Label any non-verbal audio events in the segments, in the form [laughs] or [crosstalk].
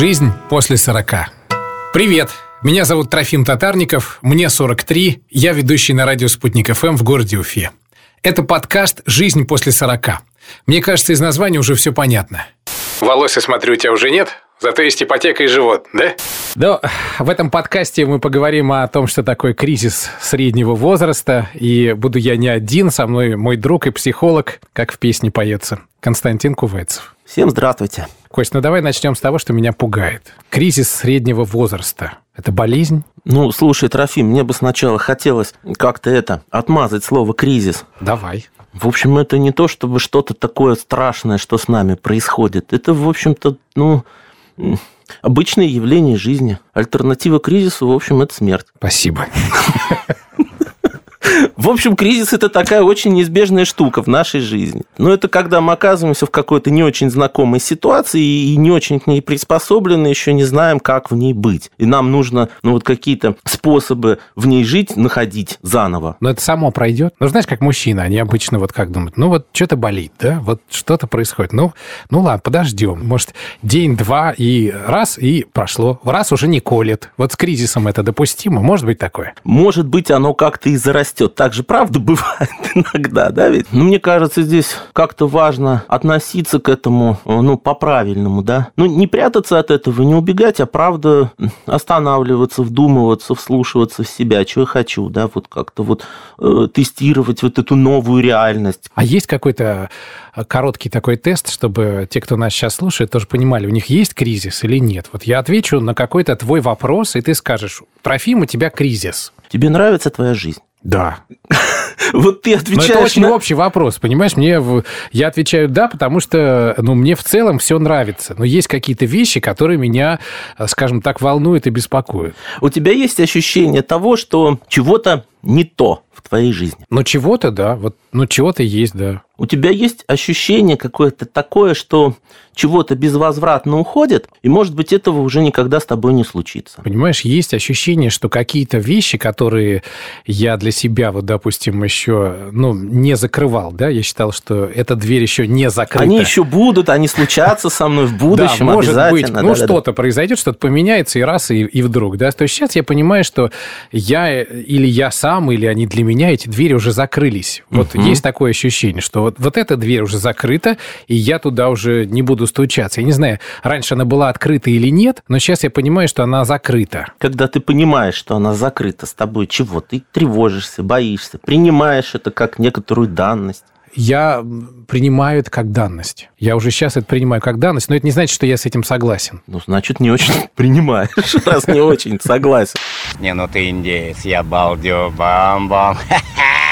Жизнь после 40. Привет! Меня зовут Трофим Татарников, мне 43, я ведущий на радио «Спутник ФМ» в городе Уфе. Это подкаст «Жизнь после 40». Мне кажется, из названия уже все понятно. Волос, я смотрю, у тебя уже нет? Зато есть ипотека и живот, да? Да, в этом подкасте мы поговорим о том, что такое кризис среднего возраста. И буду я не один, со мной мой друг и психолог, как в песне поется, Константин Кувайцев. Всем здравствуйте. Кость, ну давай начнем с того, что меня пугает. Кризис среднего возраста. Это болезнь? Ну, слушай, Трофим, мне бы сначала хотелось как-то это, отмазать слово «кризис». Давай. В общем, это не то, чтобы что-то такое страшное, что с нами происходит. Это, в общем-то, ну, обычное явление жизни. Альтернатива кризису, в общем, это смерть. Спасибо. [laughs] В общем, кризис – это такая очень неизбежная штука в нашей жизни. Но это когда мы оказываемся в какой-то не очень знакомой ситуации и не очень к ней приспособлены, еще не знаем, как в ней быть. И нам нужно ну, вот какие-то способы в ней жить, находить заново. Но это само пройдет. Ну, знаешь, как мужчина, они обычно вот как думают, ну вот что-то болит, да, вот что-то происходит. Ну, ну ладно, подождем. Может, день-два и раз, и прошло. Раз уже не колет. Вот с кризисом это допустимо? Может быть такое? Может быть, оно как-то и зарастет. Так же, правда, [laughs] бывает иногда, да, ведь? Но мне кажется, здесь как-то важно относиться к этому, ну, по-правильному, да. Ну, не прятаться от этого, не убегать, а правда останавливаться, вдумываться, вслушиваться в себя, что я хочу, да, вот как-то вот э, тестировать вот эту новую реальность. А есть какой-то короткий такой тест, чтобы те, кто нас сейчас слушает, тоже понимали, у них есть кризис или нет. Вот я отвечу на какой-то твой вопрос, и ты скажешь, Трофим, у тебя кризис. Тебе нравится твоя жизнь? Да. [laughs] Вот ты отвечаешь... Но это очень на... общий вопрос, понимаешь? Мне, я отвечаю «да», потому что ну, мне в целом все нравится. Но есть какие-то вещи, которые меня, скажем так, волнуют и беспокоят. У тебя есть ощущение того, что чего-то не то в твоей жизни? Ну, чего-то, да. Вот, ну, чего-то есть, да. У тебя есть ощущение какое-то такое, что чего-то безвозвратно уходит, и, может быть, этого уже никогда с тобой не случится. Понимаешь, есть ощущение, что какие-то вещи, которые я для себя, вот, допустим, еще ну, не закрывал, да, я считал, что эта дверь еще не закрыта. Они еще будут, они случатся со мной в будущем да, может быть, ну, что-то произойдет, что-то поменяется, и раз, и, и вдруг, да. То есть сейчас я понимаю, что я или я сам, или они для меня, эти двери уже закрылись. Вот есть такое ощущение, что вот, вот эта дверь уже закрыта, и я туда уже не буду стучаться. Я не знаю, раньше она была открыта или нет, но сейчас я понимаю, что она закрыта. Когда ты понимаешь, что она закрыта с тобой, чего? Ты тревожишься, боишься, принимаешь это как некоторую данность я принимаю это как данность. Я уже сейчас это принимаю как данность, но это не значит, что я с этим согласен. Ну, значит, не очень [laughs] принимаешь, раз не очень согласен. Не, ну ты индеец, я балдю, бам-бам. [laughs]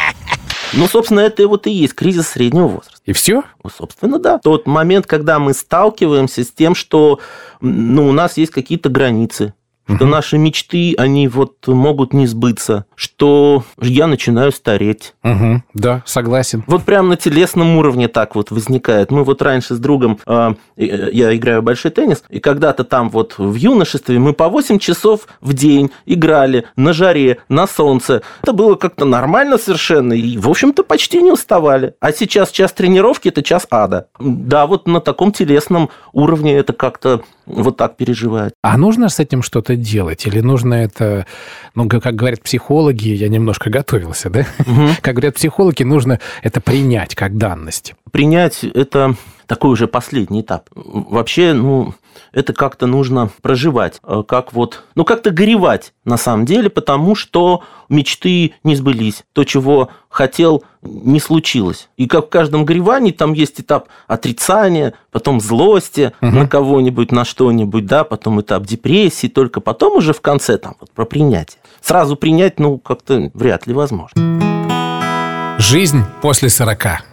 Ну, собственно, это вот и есть кризис среднего возраста. И все? Ну, собственно, да. Тот момент, когда мы сталкиваемся с тем, что ну, у нас есть какие-то границы, что наши мечты, они вот могут не сбыться, что я начинаю стареть. Угу. Да, согласен. Вот прям на телесном уровне так вот возникает. Мы вот раньше с другом, э, я играю большой теннис, и когда-то там вот в юношестве мы по 8 часов в день играли на жаре, на солнце. Это было как-то нормально совершенно, и, в общем-то, почти не уставали. А сейчас час тренировки – это час ада. Да, вот на таком телесном уровне это как-то вот так переживает. А нужно с этим что-то делать? Или нужно это, ну, как говорят психологи, я немножко готовился, да? Угу. Как говорят психологи, нужно это принять как данность. Принять это такой уже последний этап. Вообще, ну, это как-то нужно проживать, э, как вот, ну, как-то горевать на самом деле, потому что мечты не сбылись, то, чего хотел, не случилось. И как в каждом горевании там есть этап отрицания, потом злости угу. на кого-нибудь, на что-нибудь, да, потом этап депрессии, только потом уже в конце там вот про принятие. Сразу принять, ну, как-то вряд ли возможно. Жизнь после 40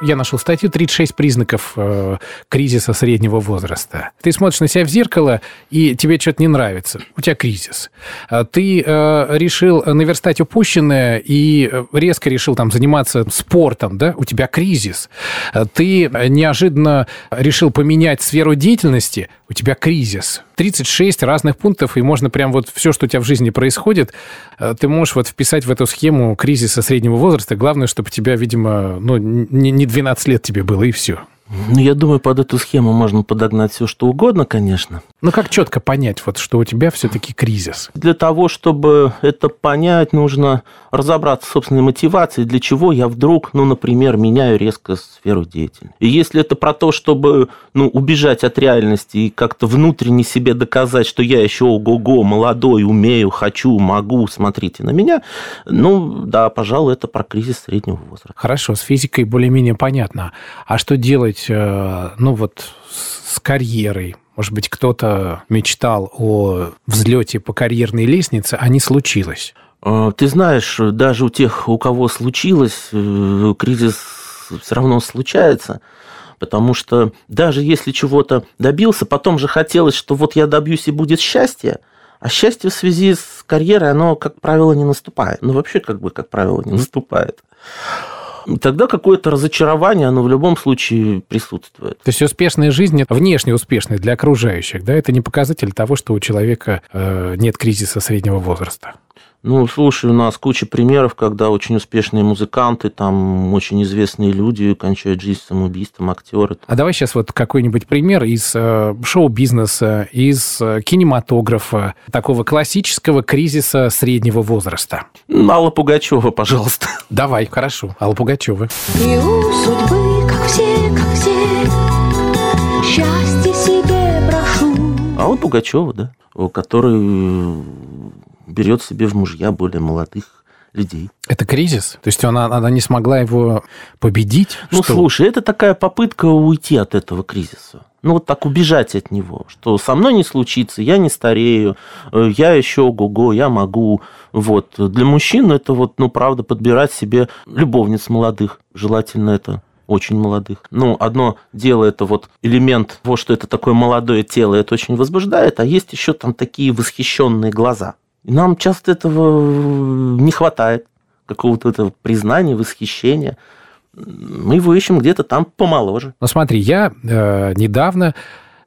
я нашел статью «36 признаков э, кризиса среднего возраста». Ты смотришь на себя в зеркало, и тебе что-то не нравится. У тебя кризис. А ты э, решил наверстать упущенное и резко решил там заниматься спортом, да? У тебя кризис. А ты неожиданно решил поменять сферу деятельности, у тебя кризис. 36 разных пунктов, и можно прям вот все, что у тебя в жизни происходит, э, ты можешь вот вписать в эту схему кризиса среднего возраста. Главное, чтобы тебя, видимо, ну, не 12 лет тебе было, и все. Ну, я думаю, под эту схему можно подогнать все, что угодно, конечно. Ну, как четко понять, вот, что у тебя все-таки кризис? Для того, чтобы это понять, нужно разобраться в собственной мотивации, для чего я вдруг, ну, например, меняю резко сферу деятельности. И если это про то, чтобы, ну, убежать от реальности и как-то внутренне себе доказать, что я еще ого-го, молодой, умею, хочу, могу, смотрите на меня, ну, да, пожалуй, это про кризис среднего возраста. Хорошо, с физикой более-менее понятно. А что делать быть, э, ну вот с карьерой. Может быть, кто-то мечтал о взлете по карьерной лестнице, а не случилось. Э, ты знаешь, даже у тех, у кого случилось, э, кризис все равно случается. Потому что даже если чего-то добился, потом же хотелось, что вот я добьюсь и будет счастье, а счастье в связи с карьерой, оно, как правило, не наступает. Ну, вообще, как бы, как правило, не наступает тогда какое-то разочарование, оно в любом случае присутствует. То есть успешная жизнь, внешне успешная для окружающих, да, это не показатель того, что у человека э, нет кризиса среднего возраста. Ну, слушай, у нас куча примеров, когда очень успешные музыканты, там очень известные люди кончают жизнь самоубийством, актеры. А давай сейчас вот какой-нибудь пример из э, шоу-бизнеса, из э, кинематографа, такого классического кризиса среднего возраста. Алла Пугачева, пожалуйста. [laughs] Давай, хорошо, Алла Пугачева. И у судьбы, как все, как все, счастье себе прошу. Алла Пугачева, да, который берет себе в мужья более молодых людей. Это кризис? То есть она, она не смогла его победить? Ну, что? слушай, это такая попытка уйти от этого кризиса. Ну, вот так убежать от него, что со мной не случится, я не старею, э, я еще ого-го, я могу. Вот. Для мужчин это вот, ну, правда, подбирать себе любовниц молодых. Желательно это очень молодых. Ну, одно дело это вот элемент того, что это такое молодое тело, это очень возбуждает, а есть еще там такие восхищенные глаза. И нам часто этого не хватает, какого-то этого признания, восхищения. Мы его ищем где-то там помоложе. Ну смотри, я э, недавно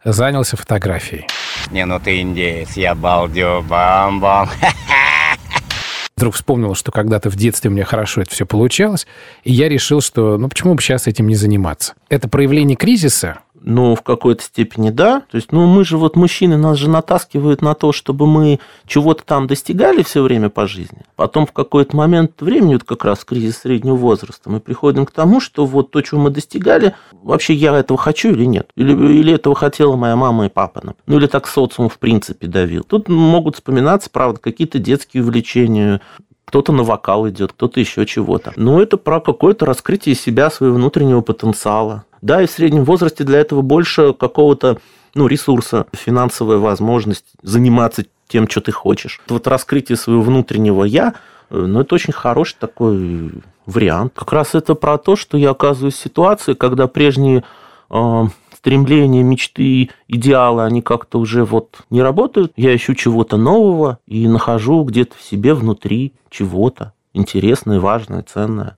занялся фотографией. Не, ну ты индеец, я балдю, бам-бам. [laughs] Вдруг вспомнил, что когда-то в детстве у меня хорошо это все получалось, и я решил, что ну почему бы сейчас этим не заниматься. Это проявление кризиса, ну, в какой-то степени да. То есть, ну, мы же вот мужчины, нас же натаскивают на то, чтобы мы чего-то там достигали все время по жизни. Потом в какой-то момент времени, вот как раз кризис среднего возраста, мы приходим к тому, что вот то, чего мы достигали, вообще я этого хочу или нет? Или, или этого хотела моя мама и папа? Ну, или так социум в принципе давил. Тут могут вспоминаться, правда, какие-то детские увлечения, кто-то на вокал идет, кто-то еще чего-то. Но это про какое-то раскрытие себя, своего внутреннего потенциала. Да, и в среднем возрасте для этого больше какого-то ну, ресурса, финансовая возможность заниматься тем, что ты хочешь. Вот раскрытие своего внутреннего «я», э, ну, это очень хороший такой вариант. Как раз это про то, что я оказываюсь в ситуации, когда прежние э, стремления, мечты, идеалы, они как-то уже вот не работают. Я ищу чего-то нового и нахожу где-то в себе внутри чего-то интересное, важное, ценное.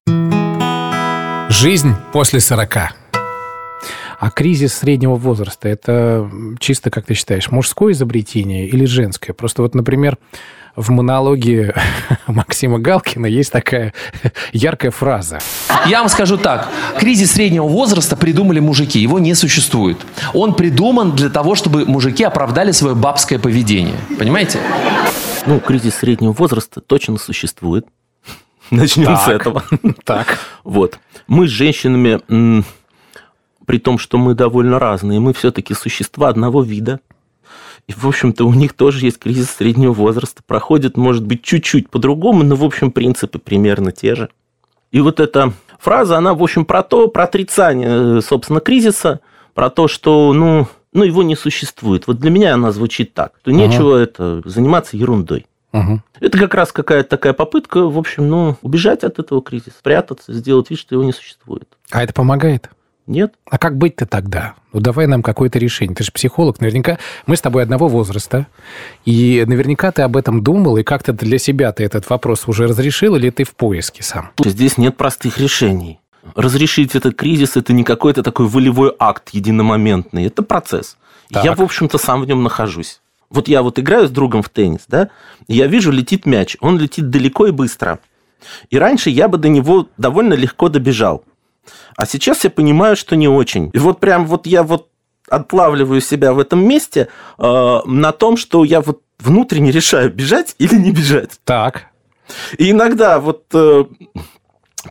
Жизнь после сорока. А кризис среднего возраста – это чисто, как ты считаешь, мужское изобретение или женское? Просто вот, например, в монологе [laughs] Максима Галкина есть такая [laughs] яркая фраза. Я вам скажу так. Кризис среднего возраста придумали мужики. Его не существует. Он придуман для того, чтобы мужики оправдали свое бабское поведение. Понимаете? Ну, кризис среднего возраста точно существует. [laughs] Начнем так, с этого. Так. Вот. Мы с женщинами при том, что мы довольно разные, мы все-таки существа одного вида. И, в общем-то, у них тоже есть кризис среднего возраста. Проходит, может быть, чуть-чуть по-другому, но, в общем, принципы примерно те же. И вот эта фраза, она, в общем, про то, про отрицание, собственно, кризиса, про то, что, ну, ну его не существует. Вот для меня она звучит так, то нечего ага. это заниматься ерундой. Угу. Это как раз какая-то такая попытка, в общем, ну, убежать от этого кризиса, спрятаться, сделать вид, что его не существует. А это помогает? Нет. А как быть-то тогда? Ну, давай нам какое-то решение. Ты же психолог. Наверняка мы с тобой одного возраста. И наверняка ты об этом думал, и как-то для себя ты этот вопрос уже разрешил, или ты в поиске сам? Здесь нет простых решений. Разрешить этот кризис – это не какой-то такой волевой акт единомоментный. Это процесс. Так. Я, в общем-то, сам в нем нахожусь. Вот я вот играю с другом в теннис, да, и я вижу, летит мяч. Он летит далеко и быстро. И раньше я бы до него довольно легко добежал. А сейчас я понимаю, что не очень. И вот прям вот я вот отлавливаю себя в этом месте э, на том, что я вот внутренне решаю, бежать или не бежать. Так. И иногда вот э,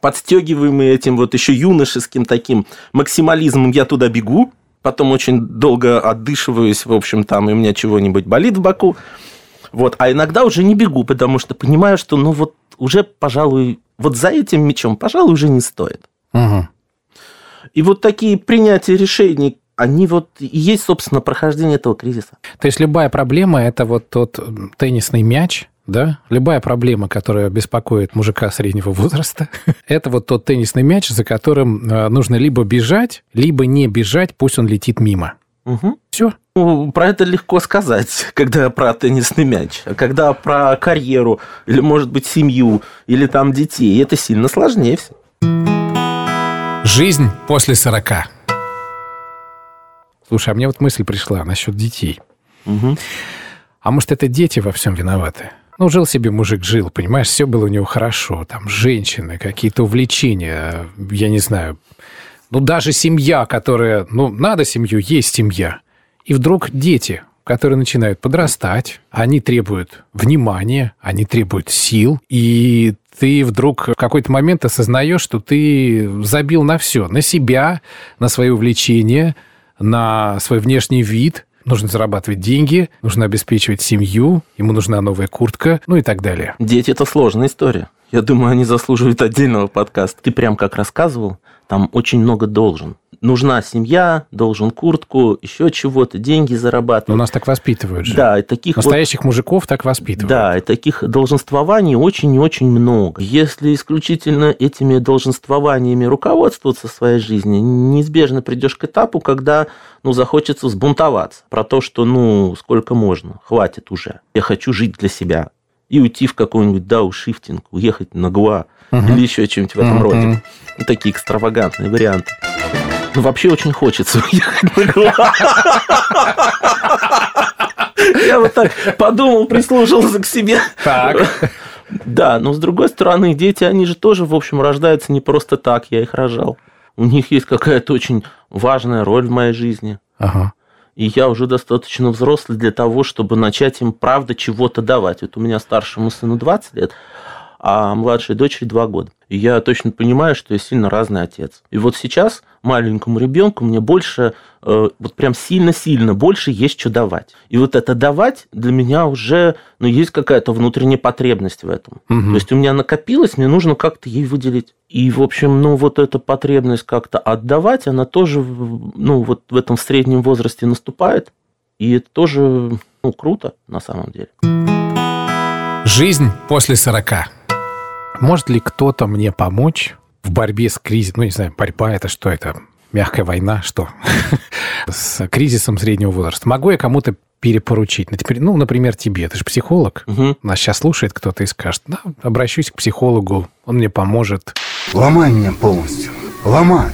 подстегиваемый этим вот еще юношеским таким максимализмом я туда бегу, потом очень долго отдышиваюсь, в общем, там, и у меня чего-нибудь болит в боку. Вот. А иногда уже не бегу, потому что понимаю, что, ну, вот уже, пожалуй, вот за этим мечом, пожалуй, уже не стоит. Мгм. И вот такие принятия решений, они вот и есть, собственно, прохождение этого кризиса. То есть любая проблема – это вот тот теннисный мяч, да? Любая проблема, которая беспокоит мужика среднего возраста, [laughs] это вот тот теннисный мяч, за которым э, нужно либо бежать, либо не бежать, пусть он летит мимо. Мгм. Все. Ну, про это легко сказать, [laughs] когда про теннисный мяч. А когда про карьеру, или, может быть, семью, или там детей, это сильно сложнее все. Жизнь после 40. Слушай, а мне вот мысль пришла насчет детей. А может, это дети во всем виноваты? Ну, жил себе мужик, жил, понимаешь, все было у него хорошо. Там женщины, какие-то увлечения, я не знаю. Ну, даже семья, которая... Ну, надо семью, есть семья. И вдруг дети, которые начинают подрастать, они требуют внимания, они требуют сил, и ты вдруг в какой-то момент осознаешь, что ты забил на все, на себя, на свои увлечения, на свой внешний вид, нужно зарабатывать деньги, нужно обеспечивать семью, ему нужна новая куртка, ну и так далее. Дети – это сложная история. Я думаю, они заслуживают отдельного подкаста. Ты прям как рассказывал, там очень много должен. Нужна семья, должен куртку, еще чего-то, деньги Но зарабатывать. нас так воспитывают же. Да, и таких вот Настоящих мужиков так воспитывают. Да, и таких долженствований очень и очень много. Если исключительно этими долженствованиями руководствоваться в своей жизни, неизбежно придешь к этапу, когда ну, захочется взбунтоваться про то, что ну сколько можно, хватит уже. Я хочу жить для себя. И уйти в какой-нибудь даушифтинг, уехать на Гуа или еще что-нибудь в этом Мгм. роде. Ну, такие экстравагантные варианты. Ну, вообще очень хочется [laughs] уехать на Гуа. Я вот так подумал, прислушался к себе. Так. Да, но с другой стороны, дети, они же тоже, в общем, рождаются не просто так, я их рожал. У них есть какая-то очень важная роль в моей жизни. Ага. И я уже достаточно взрослый для того, чтобы начать им, правда, чего-то давать. Вот у меня старшему сыну 20 лет, а младшей дочери 2 года. И я точно понимаю, что я сильно разный отец. И вот сейчас маленькому ребенку мне больше, э, вот прям сильно-сильно больше есть что давать. И вот это давать для меня уже, ну, есть какая-то внутренняя потребность в этом. Мгм. То есть у меня накопилось, мне нужно как-то ей выделить. И, в общем, ну, вот эта потребность как-то отдавать, она тоже, ну, вот в этом среднем возрасте наступает. И это тоже, ну, круто на самом деле. Жизнь после 40. Может ли кто-то мне помочь в борьбе с кризисом? Ну, не знаю, борьба это что это? Мягкая война, что? [laughs] С кризисом среднего возраста. Могу я кому-то перепоручить? Ну, теперь, ну, например, тебе. Ты же психолог. Мгм. Нас сейчас слушает кто-то и скажет, да, обращусь к психологу, он мне поможет. Ломай меня полностью. Ломай.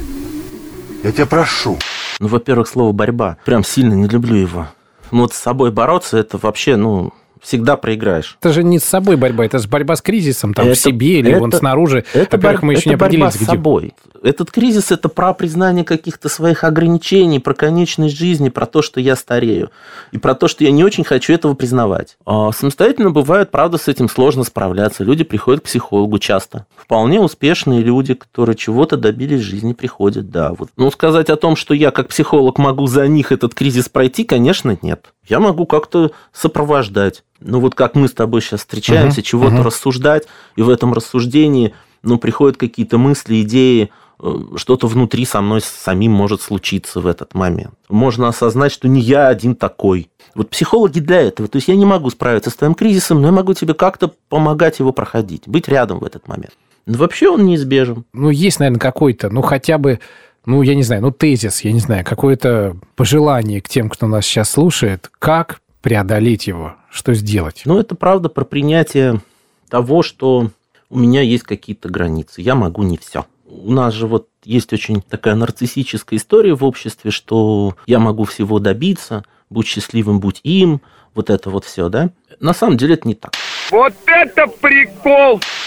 Я тебя прошу. Ну, во-первых, слово борьба. Прям сильно не люблю его. Ну, вот с собой бороться, это вообще, ну, всегда проиграешь. Это же не с собой борьба, это же борьба с кризисом, там, в Это- себе или вон это- снаружи. Это, Во-первых, мы еще не это борьба определились, с где. собой. Этот кризис – это про признание каких-то своих ограничений, про конечность жизни, про то, что я старею. И про то, что я не очень хочу этого признавать. А самостоятельно бывает, правда, с этим сложно справляться. Люди приходят к психологу часто. Вполне успешные люди, которые чего-то добились в жизни, приходят, да. Вот. Ну, сказать о том, что я как психолог могу за них этот кризис пройти, конечно, нет. Я могу как-то сопровождать. Ну, вот как мы с тобой сейчас встречаемся, Мгм, чего-то мгм. рассуждать, и в этом рассуждении ну, приходят какие-то мысли, идеи, э, что-то внутри со мной самим может случиться в этот момент. Можно осознать, что не я один такой. Вот психологи для этого. То есть я не могу справиться с твоим кризисом, но я могу тебе как-то помогать его проходить, быть рядом в этот момент. Но вообще он неизбежен. Ну, есть, наверное, какой-то, ну, хотя бы, ну, я не знаю, ну, тезис, я не знаю, какое-то пожелание к тем, кто нас сейчас слушает, как преодолеть его, что сделать. Но это правда про принятие того, что у меня есть какие-то границы. Я могу не все. У нас же вот есть очень такая нарциссическая история в обществе, что я могу всего добиться, будь счастливым, будь им, вот это вот все, да? На самом деле это не так.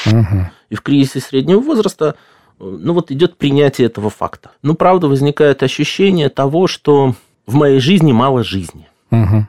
Мгм. И в кризисе среднего возраста ну вот идет принятие этого факта. Ну, правда, возникает ощущение того, что в моей жизни мало жизни. Мгм.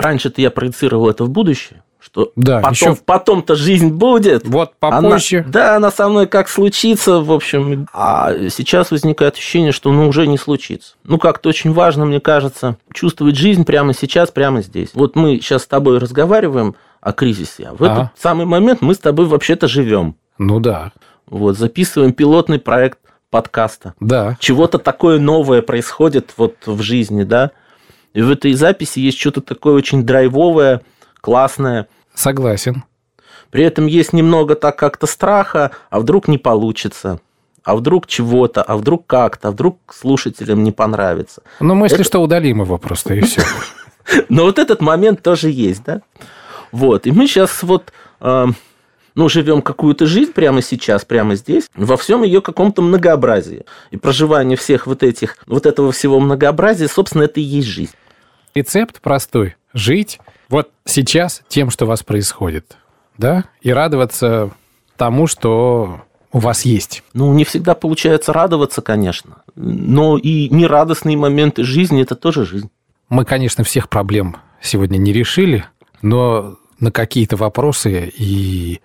Раньше-то я проецировал это в будущее, что Да, потом, еще потом-то жизнь будет. вот Она- попозже. да, она со мной как случится, в общем. А сейчас возникает ощущение, что ну уже не случится. Ну, как-то очень важно, мне кажется, чувствовать жизнь прямо сейчас, прямо здесь. Вот мы сейчас с тобой разговариваем о кризисе, а в Ага. этот самый момент мы с тобой вообще-то живем. Ну да, Вот, записываем пилотный проект подкаста. да. Чего-то такое новое происходит вот в жизни, да. И в этой записи есть что-то такое очень драйвовое, классное. Согласен. При этом есть немного так как-то страха, а вдруг не получится, а вдруг чего-то, а вдруг как-то, а вдруг слушателям не понравится. Ну, мы, если Это- что, удалим его просто, и все. [laughs] Но вот этот момент тоже есть, да? Вот, и мы сейчас вот, э, ну, живем какую-то жизнь прямо сейчас, прямо здесь, во всем ее каком-то многообразии. И проживание всех вот этих, вот этого всего многообразия, собственно, это и есть жизнь. Рецепт простой. Жить вот сейчас тем, что у вас происходит. Да? И радоваться тому, что у вас есть. Ну, не всегда получается радоваться, конечно, но и нерадостные моменты жизни – это тоже жизнь. Мы, конечно, всех проблем сегодня не решили, но на какие-то вопросы и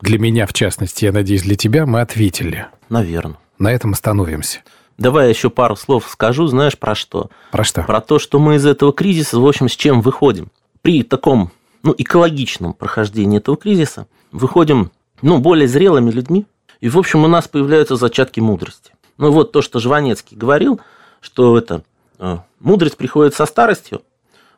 для меня, в частности, я надеюсь, для тебя, мы ответили. Наверное. На этом остановимся. Давай еще пару слов скажу, знаешь, про что? Про что? Про то, что мы из этого кризиса, в общем, с чем выходим. При таком, ну, экологичном прохождении этого кризиса выходим, ну, более зрелыми людьми. И, в общем, у нас появляются зачатки мудрости. Ну, вот то, что Жванецкий говорил, что это э, мудрость приходит со старостью,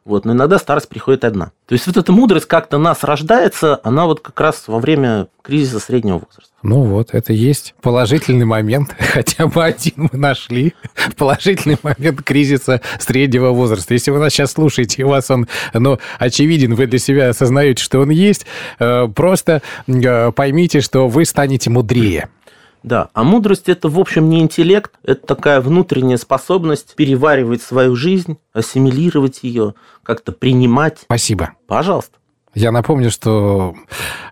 вот, но иногда старость приходит одна. То есть вот эта мудрость как-то нас рождается, она вот как раз во время кризиса среднего возраста. Ну вот, это есть положительный момент, [laughs] хотя бы один мы нашли. Положительный момент кризиса среднего возраста. Если вы нас сейчас слушаете, у вас он, ну, очевиден, вы для себя осознаете, что он есть, э, просто э, поймите, что вы станете мудрее. Да, а мудрость это, в общем, не интеллект, это такая внутренняя способность переваривать свою жизнь, ассимилировать ее, как-то принимать. Спасибо. Пожалуйста. Я напомню, что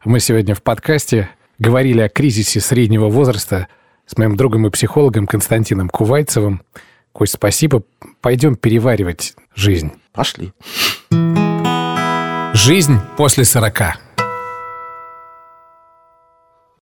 мы сегодня в подкасте говорили о кризисе среднего возраста с моим другом и психологом Константином Кувайцевым. Кость, спасибо. Пойдем переваривать жизнь. Пошли. Жизнь после 40.